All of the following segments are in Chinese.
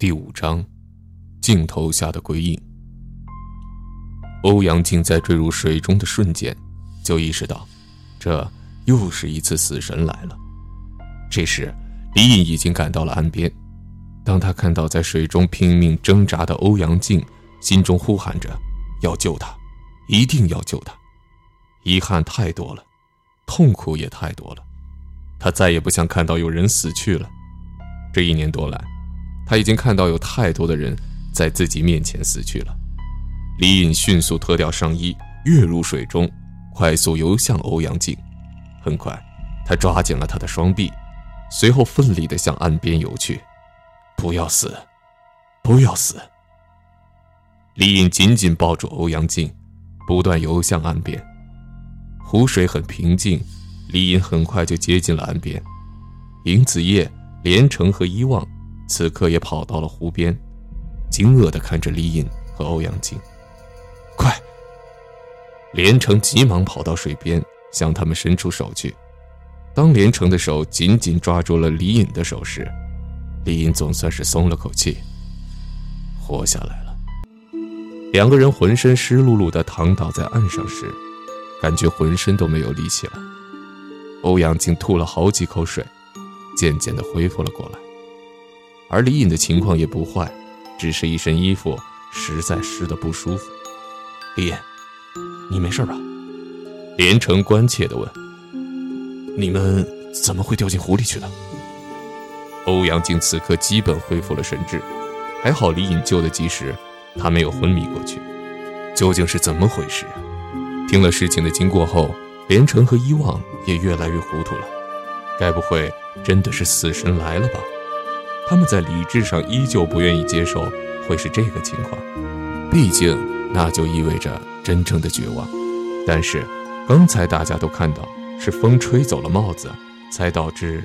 第五章，镜头下的鬼影。欧阳靖在坠入水中的瞬间，就意识到，这又是一次死神来了。这时，李隐已经赶到了岸边。当他看到在水中拼命挣扎的欧阳靖，心中呼喊着：“要救他，一定要救他！”遗憾太多了，痛苦也太多了。他再也不想看到有人死去了。这一年多来，他已经看到有太多的人在自己面前死去了。李隐迅速脱掉上衣，跃入水中，快速游向欧阳靖。很快，他抓紧了他的双臂，随后奋力地向岸边游去。不要死，不要死！李隐紧紧抱住欧阳靖，不断游向岸边。湖水很平静。李隐很快就接近了岸边，尹子夜、连城和伊望此刻也跑到了湖边，惊愕地看着李隐和欧阳靖。快！连城急忙跑到水边，向他们伸出手去。当连城的手紧紧抓住了李隐的手时，李隐总算是松了口气，活下来了。两个人浑身湿漉漉地躺倒在岸上时，感觉浑身都没有力气了。欧阳靖吐了好几口水，渐渐地恢复了过来。而李隐的情况也不坏，只是一身衣服实在湿得不舒服。李隐，你没事吧？连城关切地问。你们怎么会掉进湖里去的？欧阳靖此刻基本恢复了神智，还好李隐救得及时，他没有昏迷过去。究竟是怎么回事？听了事情的经过后。连城和伊望也越来越糊涂了，该不会真的是死神来了吧？他们在理智上依旧不愿意接受会是这个情况，毕竟那就意味着真正的绝望。但是刚才大家都看到是风吹走了帽子，才导致，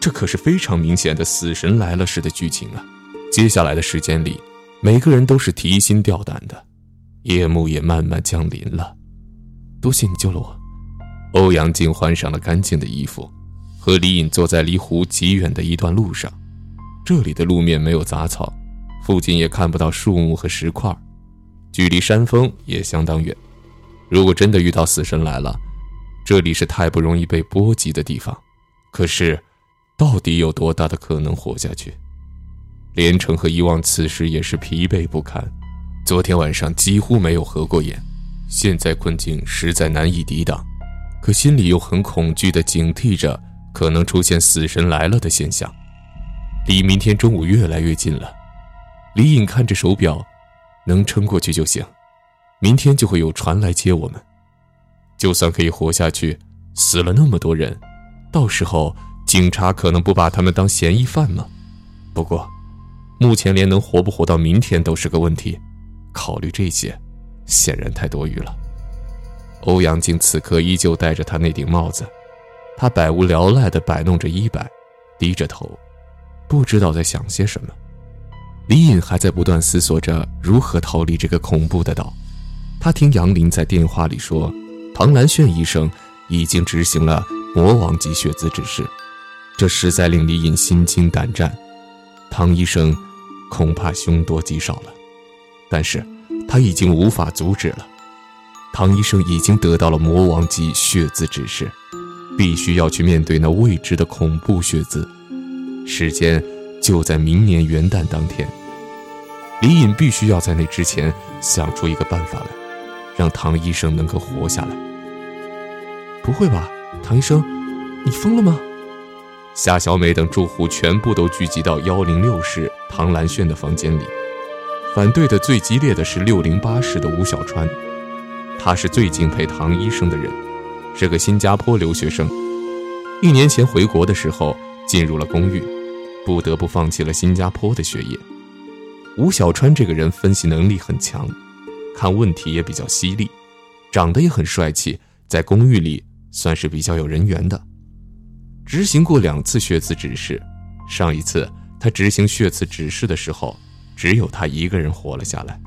这可是非常明显的死神来了似的剧情啊！接下来的时间里，每个人都是提心吊胆的，夜幕也慢慢降临了。多谢你救了我。欧阳靖换上了干净的衣服，和李隐坐在离湖极远的一段路上。这里的路面没有杂草，附近也看不到树木和石块，距离山峰也相当远。如果真的遇到死神来了，这里是太不容易被波及的地方。可是，到底有多大的可能活下去？连城和伊望此时也是疲惫不堪，昨天晚上几乎没有合过眼，现在困境实在难以抵挡。可心里又很恐惧地警惕着可能出现死神来了的现象，离明天中午越来越近了。李颖看着手表，能撑过去就行，明天就会有船来接我们。就算可以活下去，死了那么多人，到时候警察可能不把他们当嫌疑犯吗？不过，目前连能活不活到明天都是个问题，考虑这些，显然太多余了。欧阳靖此刻依旧戴着他那顶帽子，他百无聊赖地摆弄着衣摆，低着头，不知道在想些什么。李隐还在不断思索着如何逃离这个恐怖的岛。他听杨林在电话里说，唐兰炫医生已经执行了魔王级血字指示，这实在令李隐心惊胆战。唐医生恐怕凶多吉少了，但是他已经无法阻止了。唐医生已经得到了魔王级血字指示，必须要去面对那未知的恐怖血字。时间就在明年元旦当天，李隐必须要在那之前想出一个办法来，让唐医生能够活下来。不会吧，唐医生，你疯了吗？夏小美等住户全部都聚集到幺零六室唐兰炫的房间里，反对的最激烈的是六零八室的吴小川。他是最敬佩唐医生的人，是个新加坡留学生。一年前回国的时候进入了公寓，不得不放弃了新加坡的学业。吴小川这个人分析能力很强，看问题也比较犀利，长得也很帅气，在公寓里算是比较有人缘的。执行过两次血刺指示，上一次他执行血刺指示的时候，只有他一个人活了下来。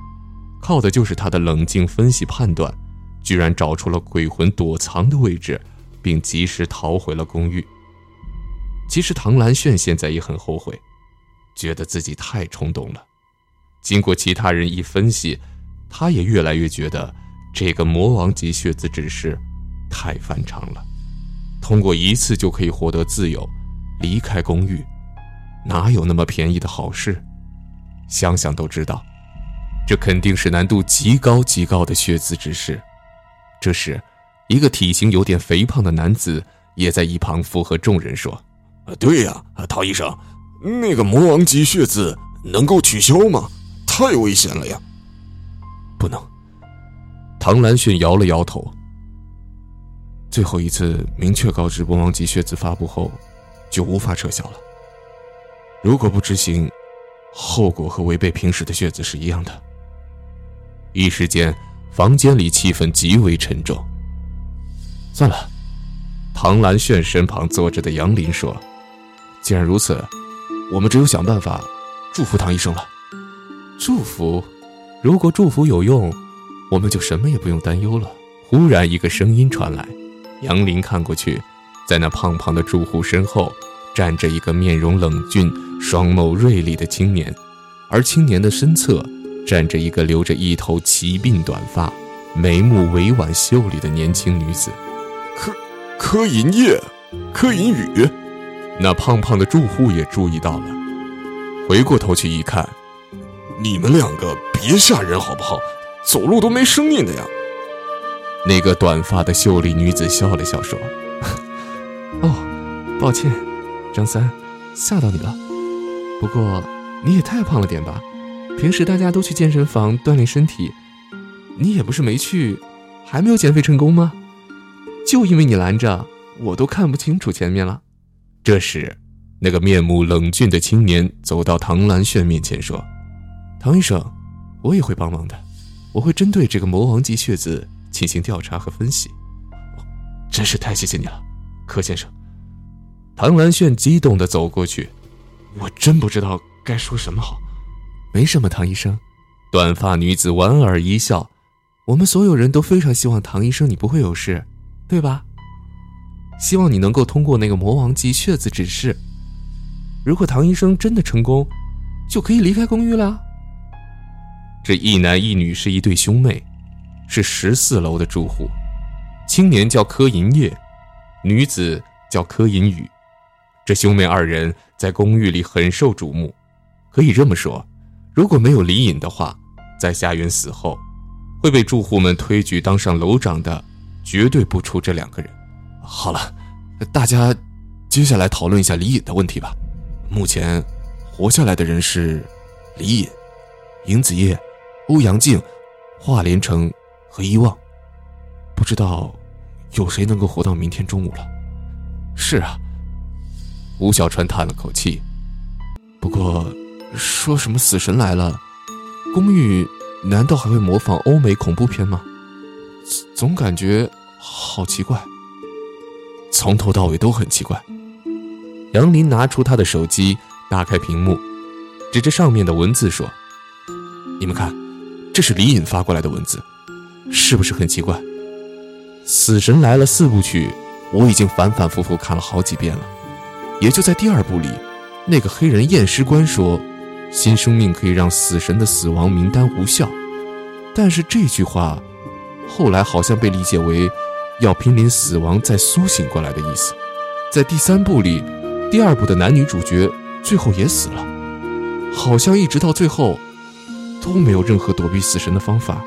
靠的就是他的冷静分析判断，居然找出了鬼魂躲藏的位置，并及时逃回了公寓。其实唐兰炫现在也很后悔，觉得自己太冲动了。经过其他人一分析，他也越来越觉得这个魔王级血字指示太反常了。通过一次就可以获得自由，离开公寓，哪有那么便宜的好事？想想都知道，这肯定是难度极高极高的血字指示。这时，一个体型有点肥胖的男子也在一旁附和众人说：“，啊对呀，陶医生，那个魔王级血字能够取消吗？太危险了呀！”不能。唐兰炫摇了摇头。最后一次明确告知魔王级血字发布后，就无法撤销了。如果不执行，后果和违背平时的血字是一样的。一时间，房间里气氛极为沉重。算了，唐兰炫身旁坐着的杨林说：“既然如此，我们只有想办法祝福唐医生了。祝福，如果祝福有用，我们就什么也不用担忧了。”忽然，一个声音传来。杨林看过去，在那胖胖的住户身后，站着一个面容冷峻、双眸锐利的青年，而青年的身侧，站着一个留着一头齐鬓短发、眉目委婉秀丽的年轻女子。柯柯银叶，柯银宇，那胖胖的住户也注意到了，回过头去一看，你们两个别吓人好不好？走路都没声音的呀。那个短发的秀丽女子笑了笑说：“哦，抱歉，张三，吓到你了。不过你也太胖了点吧？平时大家都去健身房锻炼身体，你也不是没去，还没有减肥成功吗？就因为你拦着，我都看不清楚前面了。”这时，那个面目冷峻的青年走到唐兰炫面前说：“唐医生，我也会帮忙的，我会针对这个魔王级血字。”进行调查和分析，真是太谢谢你了，柯先生。唐兰炫激动地走过去，我真不知道该说什么好。没什么，唐医生。短发女子莞尔一笑，我们所有人都非常希望唐医生你不会有事，对吧？希望你能够通过那个魔王级血字指示，如果唐医生真的成功，就可以离开公寓了。这一男一女是一对兄妹。是十四楼的住户，青年叫柯银叶，女子叫柯银宇。这兄妹二人在公寓里很受瞩目。可以这么说，如果没有李隐的话，在夏云死后，会被住户们推举当上楼长的，绝对不出这两个人。好了，大家接下来讨论一下李隐的问题吧。目前活下来的人是李隐、尹子夜、欧阳靖、华连城。和遗忘，不知道有谁能够活到明天中午了。是啊，吴小川叹了口气。不过，说什么死神来了，公寓难道还会模仿欧美恐怖片吗？总感觉好奇怪，从头到尾都很奇怪。杨林拿出他的手机，打开屏幕，指着上面的文字说：“你们看，这是李隐发过来的文字。”是不是很奇怪？《死神来了》四部曲，我已经反反复复看了好几遍了。也就在第二部里，那个黑人验尸官说，新生命可以让死神的死亡名单无效。但是这句话，后来好像被理解为要濒临死亡再苏醒过来的意思。在第三部里，第二部的男女主角最后也死了，好像一直到最后，都没有任何躲避死神的方法。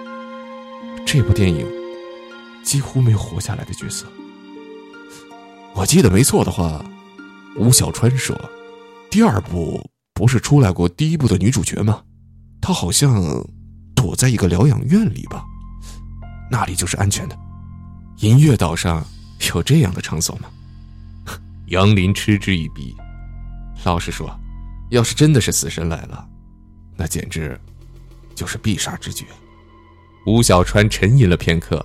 这部电影几乎没有活下来的角色。我记得没错的话，吴小川说，第二部不是出来过第一部的女主角吗？她好像躲在一个疗养院里吧？那里就是安全的。银月岛上有这样的场所吗？杨林嗤之以鼻。老实说，要是真的是死神来了，那简直就是必杀之局。吴小川沉吟了片刻，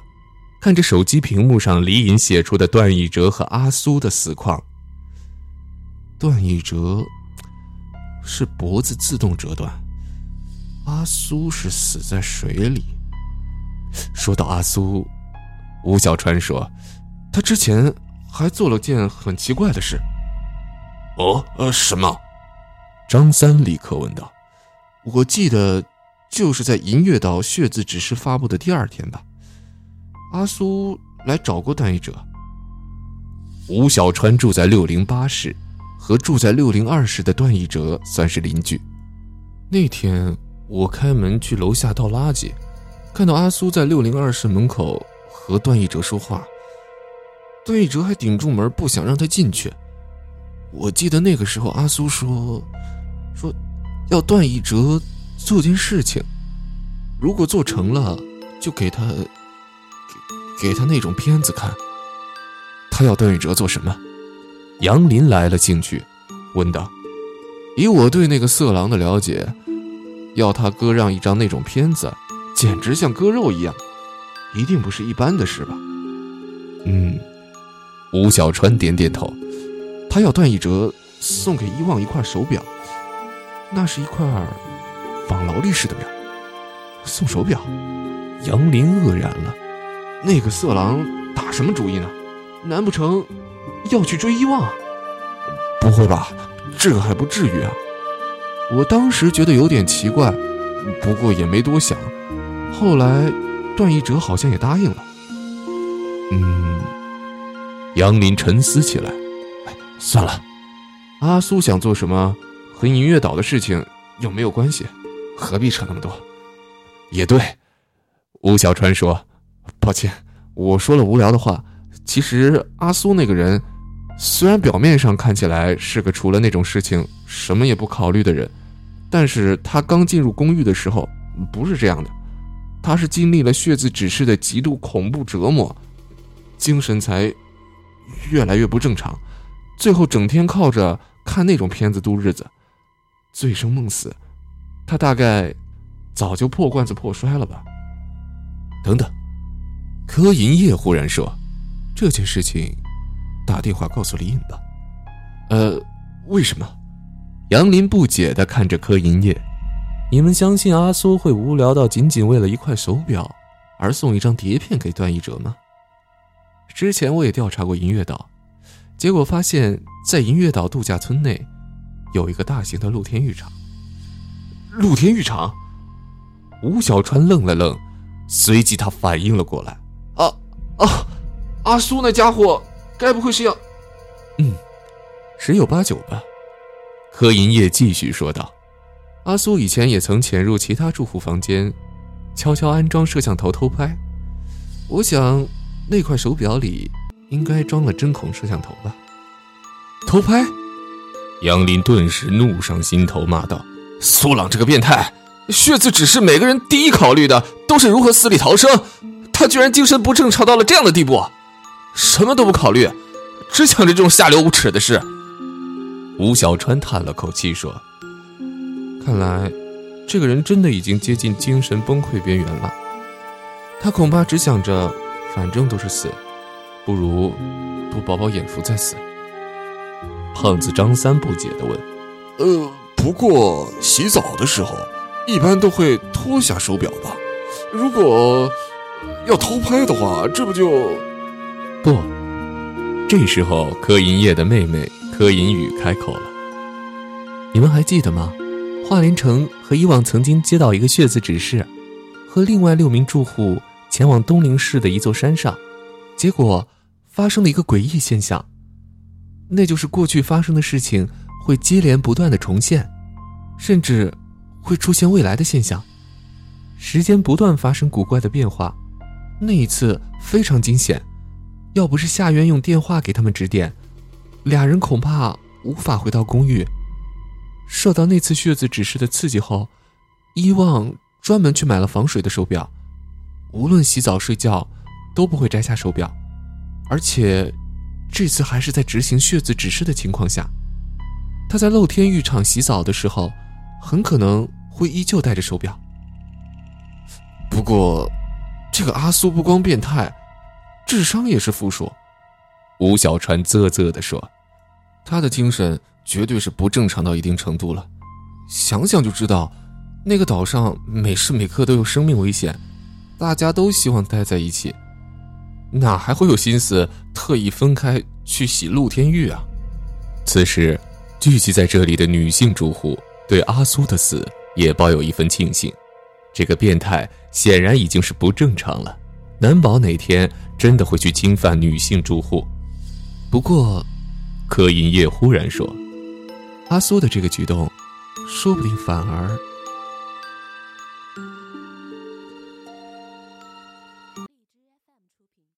看着手机屏幕上李隐写出的段奕哲和阿苏的死况。段奕哲是脖子自动折断，阿苏是死在水里。说到阿苏，吴小川说，他之前还做了件很奇怪的事。哦，呃，什么？张三立刻问道：“我记得就是在银月岛血字指示发布的第二天吧？阿苏来找过段义哲。吴小川住在六零八室，和住在六零二室的段义哲算是邻居。那天我开门去楼下倒垃圾，看到阿苏在六零二室门口和段义哲说话，段义哲还顶住门不想让他进去。我记得那个时候阿苏说，说要段义哲做件事情，如果做成了，就给他给给他那种片子看。他要段义哲做什么？杨林来了兴趣，问道：“以我对那个色狼的了解，要他割让一张那种片子，简直像割肉一样，一定不是一般的事吧？”嗯，吴小川点点头。他要段义哲送给伊旺一块手表，那是一块仿劳力士的表。送手表？杨林愕然了。那个色狼打什么主意呢？难不成要去追伊旺？不会吧，这个还不至于啊！我当时觉得有点奇怪，不过也没多想。后来段奕哲好像也答应了。嗯，杨林沉思起来。算了，阿苏想做什么，和银月岛的事情又没有关系，何必扯那么多？也对，吴小川说：“抱歉，我说了无聊的话。”其实阿苏那个人，虽然表面上看起来是个除了那种事情什么也不考虑的人，但是他刚进入公寓的时候不是这样的，他是经历了血字指示的极度恐怖折磨，精神才越来越不正常，最后整天靠着看那种片子度日子，醉生梦死，他大概早就破罐子破摔了吧。等等，柯银叶忽然说。这件事情，打电话告诉李颖吧。呃，为什么？杨林不解的看着柯银叶。你们相信阿苏会无聊到仅仅为了一块手表而送一张碟片给段奕哲吗？之前我也调查过银月岛，结果发现，在银月岛度假村内，有一个大型的露天浴场。露天浴场？吴小川愣了愣，随即他反应了过来。啊啊！阿苏那家伙，该不会是要……嗯，十有八九吧。柯银叶继续说道：“阿苏以前也曾潜入其他住户房间，悄悄安装摄像头偷拍。我想，那块手表里应该装了针孔摄像头吧？”偷拍！杨林顿时怒上心头，骂道：“苏朗这个变态！血字只是每个人第一考虑的都是如何死里逃生，他居然精神不正常到了这样的地步！”什么都不考虑，只想着这种下流无耻的事。吴小川叹了口气说：“看来，这个人真的已经接近精神崩溃边缘了。他恐怕只想着，反正都是死，不如多饱饱眼福再死。”胖子张三不解地问：“呃，不过洗澡的时候，一般都会脱下手表吧？如果要偷拍的话，这不就……”不，这时候柯银叶的妹妹柯银雨开口了：“你们还记得吗？华林城和以往曾经接到一个血字指示，和另外六名住户前往东陵市的一座山上，结果发生了一个诡异现象，那就是过去发生的事情会接连不断的重现，甚至会出现未来的现象，时间不断发生古怪的变化。那一次非常惊险。”要不是夏渊用电话给他们指点，俩人恐怕无法回到公寓。受到那次血字指示的刺激后，伊旺专门去买了防水的手表，无论洗澡睡觉都不会摘下手表，而且这次还是在执行血字指示的情况下。他在露天浴场洗澡的时候，很可能会依旧戴着手表。不过，这个阿苏不光变态。智商也是负数，吴小川啧啧地说：“他的精神绝对是不正常到一定程度了。想想就知道那个岛上每时每刻都有生命危险大家都希望待在一起哪还会有心思特意分开去洗露天浴啊？此时聚集在这里的女性住户对阿苏的死也抱有一份庆幸这个变态显然已经是不正常了。难保哪天真的会去侵犯女性住户不过柯银叶忽然说阿苏的这个举动说不定反而